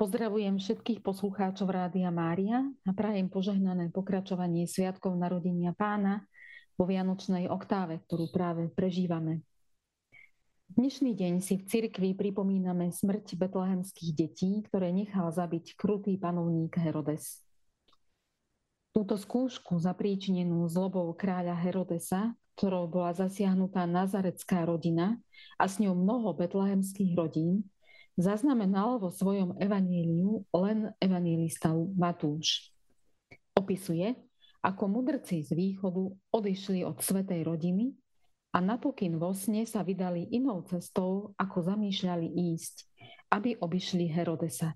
Pozdravujem všetkých poslucháčov Rádia Mária a prajem požehnané pokračovanie Sviatkov narodenia pána vo Vianočnej oktáve, ktorú práve prežívame. Dnešný deň si v cirkvi pripomíname smrť betlehemských detí, ktoré nechal zabiť krutý panovník Herodes. Túto skúšku zapríčinenú zlobou kráľa Herodesa, ktorou bola zasiahnutá nazarecká rodina a s ňou mnoho betlehemských rodín, zaznamenal vo svojom evaníliu len evanílista Matúš. Opisuje, ako mudrci z východu odišli od svetej rodiny a napokyn vo sne sa vydali inou cestou, ako zamýšľali ísť, aby obišli Herodesa.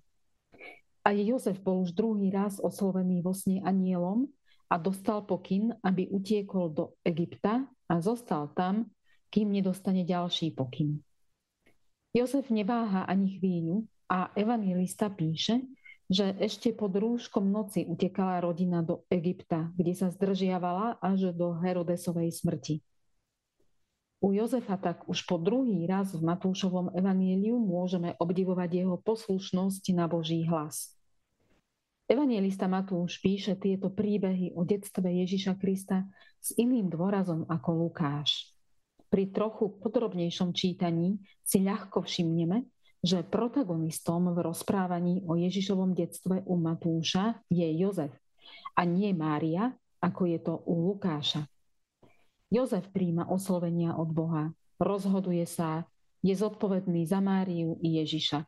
A Jozef bol už druhý raz oslovený vo sne anielom a dostal pokyn, aby utiekol do Egypta a zostal tam, kým nedostane ďalší pokyn. Jozef neváha ani chvíľu a evangelista píše, že ešte pod rúškom noci utekala rodina do Egypta, kde sa zdržiavala až do Herodesovej smrti. U Jozefa tak už po druhý raz v Matúšovom evaníliu môžeme obdivovať jeho poslušnosť na Boží hlas. Evanielista Matúš píše tieto príbehy o detstve Ježiša Krista s iným dôrazom ako Lukáš pri trochu podrobnejšom čítaní si ľahko všimneme, že protagonistom v rozprávaní o Ježišovom detstve u Matúša je Jozef a nie Mária, ako je to u Lukáša. Jozef príjma oslovenia od Boha, rozhoduje sa, je zodpovedný za Máriu i Ježiša.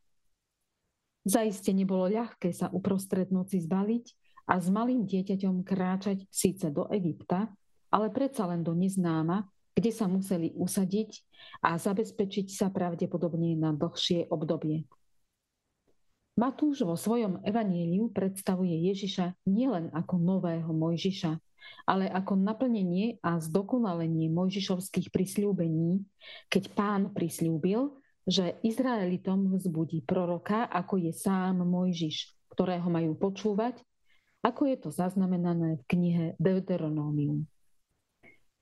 Zaiste nebolo ľahké sa uprostred noci zbaliť a s malým dieťaťom kráčať síce do Egypta, ale predsa len do neznáma, kde sa museli usadiť a zabezpečiť sa pravdepodobne na dlhšie obdobie. Matúš vo svojom evaníliu predstavuje Ježiša nielen ako nového Mojžiša, ale ako naplnenie a zdokonalenie Mojžišovských prisľúbení, keď pán prisľúbil, že Izraelitom vzbudí proroka, ako je sám Mojžiš, ktorého majú počúvať, ako je to zaznamenané v knihe Deuteronómium.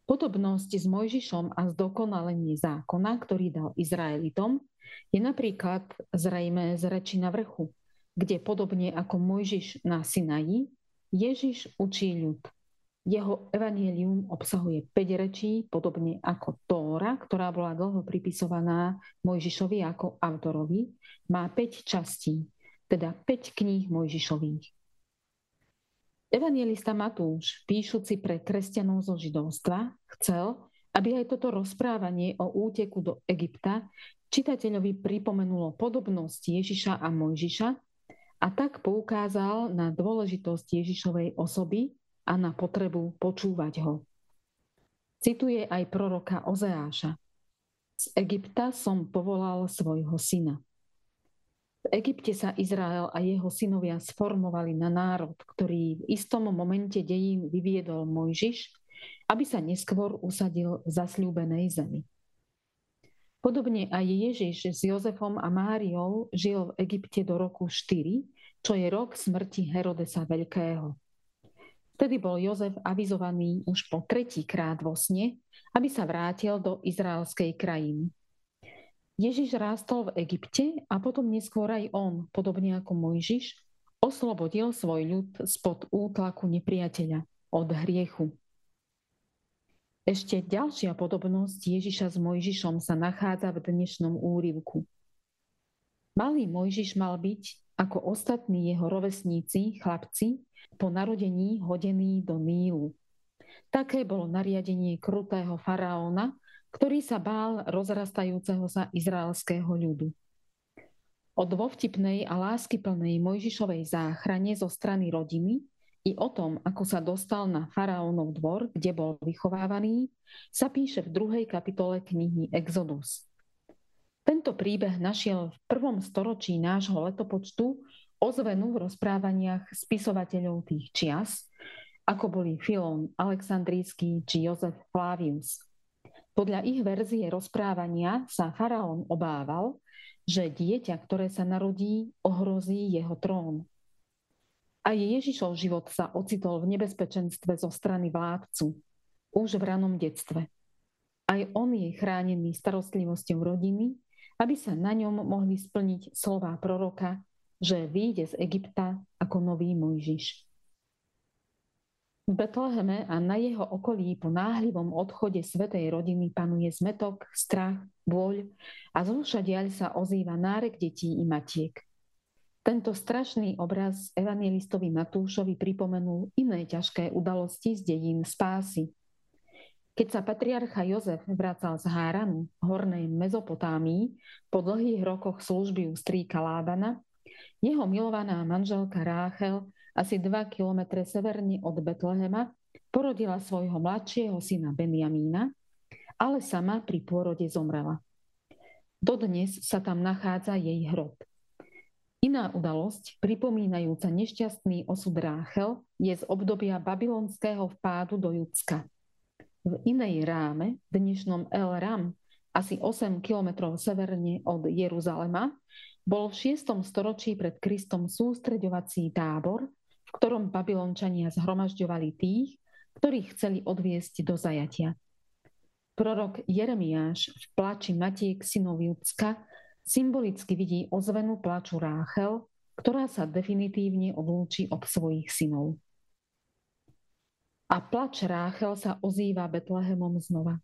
Podobnosť s Mojžišom a zdokonalenie zákona, ktorý dal Izraelitom, je napríklad zrejme z reči na vrchu, kde podobne ako Mojžiš na Sinaji, Ježiš učí ľud. Jeho evanielium obsahuje 5 rečí, podobne ako Tóra, ktorá bola dlho pripisovaná Mojžišovi ako autorovi, má 5 častí, teda 5 kníh Mojžišových. Evangelista Matúš, píšuci pre kresťanov zo židovstva, chcel, aby aj toto rozprávanie o úteku do Egypta čitateľovi pripomenulo podobnosť Ježiša a Mojžiša a tak poukázal na dôležitosť Ježišovej osoby a na potrebu počúvať ho. Cituje aj proroka Ozeáša. Z Egypta som povolal svojho syna. V Egypte sa Izrael a jeho synovia sformovali na národ, ktorý v istom momente dejín vyviedol Mojžiš, aby sa neskôr usadil v zasľúbenej zemi. Podobne aj Ježiš s Jozefom a Máriou žil v Egypte do roku 4, čo je rok smrti Herodesa Veľkého. Vtedy bol Jozef avizovaný už po tretíkrát vo sne, aby sa vrátil do izraelskej krajiny. Ježiš rástol v Egypte a potom neskôr aj on, podobne ako Mojžiš, oslobodil svoj ľud spod útlaku nepriateľa, od hriechu. Ešte ďalšia podobnosť Ježiša s Mojžišom sa nachádza v dnešnom úrivku. Malý Mojžiš mal byť, ako ostatní jeho rovesníci, chlapci, po narodení hodený do Nílu. Také bolo nariadenie krutého faraóna, ktorý sa bál rozrastajúceho sa izraelského ľudu. O dovtipnej a láskyplnej Mojžišovej záchrane zo strany rodiny i o tom, ako sa dostal na faraónov dvor, kde bol vychovávaný, sa píše v druhej kapitole knihy Exodus. Tento príbeh našiel v prvom storočí nášho letopočtu ozvenu v rozprávaniach spisovateľov tých čias, ako boli Filón Aleksandrísky či Jozef Flavius – podľa ich verzie rozprávania sa faraón obával, že dieťa, ktoré sa narodí, ohrozí jeho trón. A Ježišov život sa ocitol v nebezpečenstve zo strany vládcu, už v ranom detstve. Aj on je chránený starostlivosťou rodiny, aby sa na ňom mohli splniť slová proroka že vyjde z Egypta ako nový Mojžiš. V Betleheme a na jeho okolí po náhlivom odchode svetej rodiny panuje zmetok, strach, bôľ a zúšadiaľ sa ozýva nárek detí i matiek. Tento strašný obraz evangelistovi Matúšovi pripomenul iné ťažké udalosti z dejín spásy. Keď sa patriarcha Jozef vracal z Háranu, hornej Mezopotámii, po dlhých rokoch služby u strýka Lábana, jeho milovaná manželka Ráchel asi 2 kilometre severne od Betlehema, porodila svojho mladšieho syna Benjamína, ale sama pri pôrode zomrela. Dodnes sa tam nachádza jej hrob. Iná udalosť, pripomínajúca nešťastný osud Ráchel, je z obdobia babylonského vpádu do Judska. V inej ráme, dnešnom El Ram, asi 8 kilometrov severne od Jeruzalema, bol v 6. storočí pred Kristom sústreďovací tábor, ktorom Babylončania zhromažďovali tých, ktorých chceli odviesť do zajatia. Prorok Jeremiáš v pláči Matiek synov Judska symbolicky vidí ozvenu pláču Ráchel, ktorá sa definitívne odlúči od svojich synov. A plač Ráchel sa ozýva Betlehemom znova.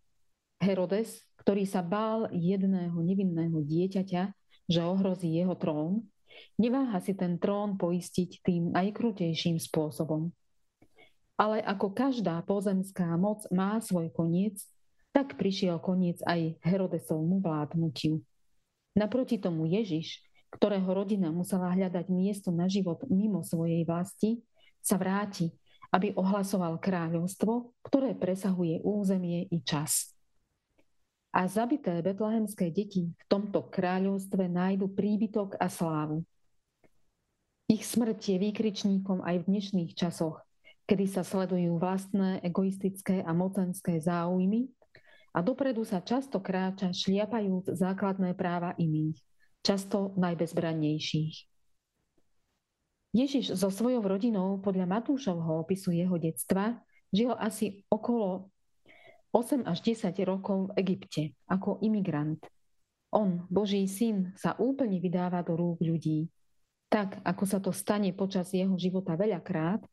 Herodes, ktorý sa bál jedného nevinného dieťaťa, že ohrozí jeho trón, Neváha si ten trón poistiť tým najkrutejším spôsobom. Ale ako každá pozemská moc má svoj koniec, tak prišiel koniec aj Herodesovmu vládnutiu. Naproti tomu Ježiš, ktorého rodina musela hľadať miesto na život mimo svojej vlasti, sa vráti, aby ohlasoval kráľovstvo, ktoré presahuje územie i čas. A zabité betlehemské deti v tomto kráľovstve nájdu príbytok a slávu. Ich smrť je výkričníkom aj v dnešných časoch, kedy sa sledujú vlastné egoistické a mocenské záujmy a dopredu sa často kráča šliapajúc základné práva iných, často najbezbrannejších. Ježiš so svojou rodinou podľa Matúšovho opisu jeho detstva žil asi okolo 8 až 10 rokov v Egypte ako imigrant. On, Boží syn, sa úplne vydáva do rúk ľudí. Tak, ako sa to stane počas jeho života veľakrát,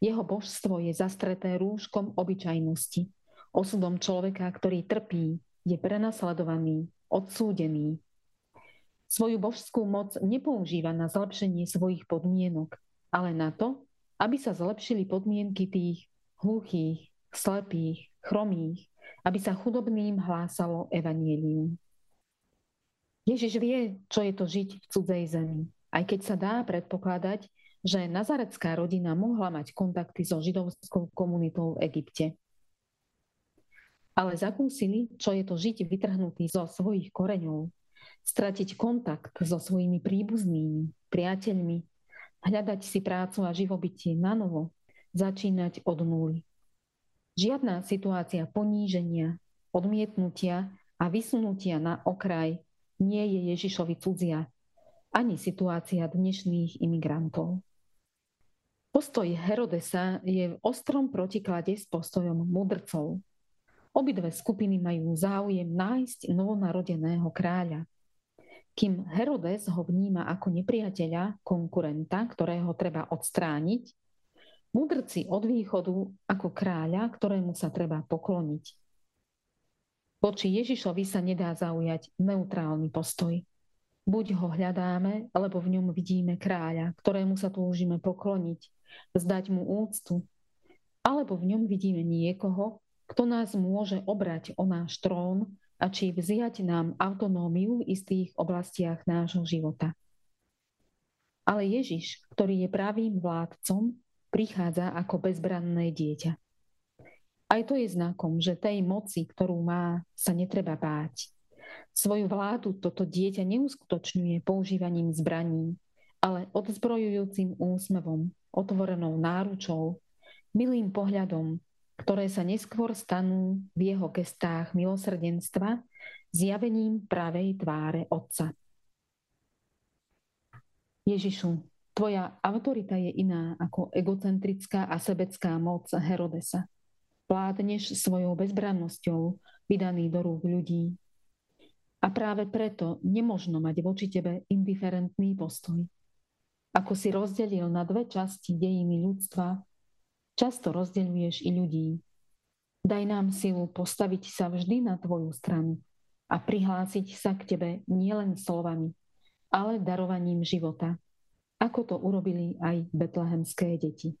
jeho božstvo je zastreté rúškom obyčajnosti, osudom človeka, ktorý trpí, je prenasledovaný, odsúdený. Svoju božskú moc nepoužíva na zlepšenie svojich podmienok, ale na to, aby sa zlepšili podmienky tých hluchých, slepých, chromých, aby sa chudobným hlásalo evanielium. Ježiš vie, čo je to žiť v cudzej zemi, aj keď sa dá predpokladať, že nazarecká rodina mohla mať kontakty so židovskou komunitou v Egypte. Ale zakúsili, čo je to žiť vytrhnutý zo svojich koreňov, stratiť kontakt so svojimi príbuznými, priateľmi, hľadať si prácu a živobytie na novo, začínať od nuly. Žiadna situácia poníženia, odmietnutia a vysunutia na okraj nie je Ježišovi cudzia, ani situácia dnešných imigrantov. Postoj Herodesa je v ostrom protiklade s postojom mudrcov. Obidve skupiny majú záujem nájsť novonarodeného kráľa. Kým Herodes ho vníma ako nepriateľa, konkurenta, ktorého treba odstrániť, Mudrci od východu ako kráľa, ktorému sa treba pokloniť. Voči Ježišovi sa nedá zaujať neutrálny postoj. Buď ho hľadáme, alebo v ňom vidíme kráľa, ktorému sa túžime pokloniť, zdať mu úctu, alebo v ňom vidíme niekoho, kto nás môže obrať o náš trón a či vziať nám autonómiu v istých oblastiach nášho života. Ale Ježiš, ktorý je pravým vládcom, prichádza ako bezbranné dieťa. Aj to je znakom, že tej moci, ktorú má, sa netreba báť. Svoju vládu toto dieťa neuskutočňuje používaním zbraní, ale odzbrojujúcim úsmevom, otvorenou náručou, milým pohľadom, ktoré sa neskôr stanú v jeho gestách milosrdenstva zjavením pravej tváre Otca. Ježišu, Tvoja autorita je iná ako egocentrická a sebecká moc Herodesa. Vládneš svojou bezbrannosťou, vydaný do rúk ľudí. A práve preto nemožno mať voči tebe indiferentný postoj. Ako si rozdelil na dve časti dejiny ľudstva, často rozdeľuješ i ľudí. Daj nám silu postaviť sa vždy na tvoju stranu a prihlásiť sa k tebe nielen slovami, ale darovaním života, ako to urobili aj betlehemské deti.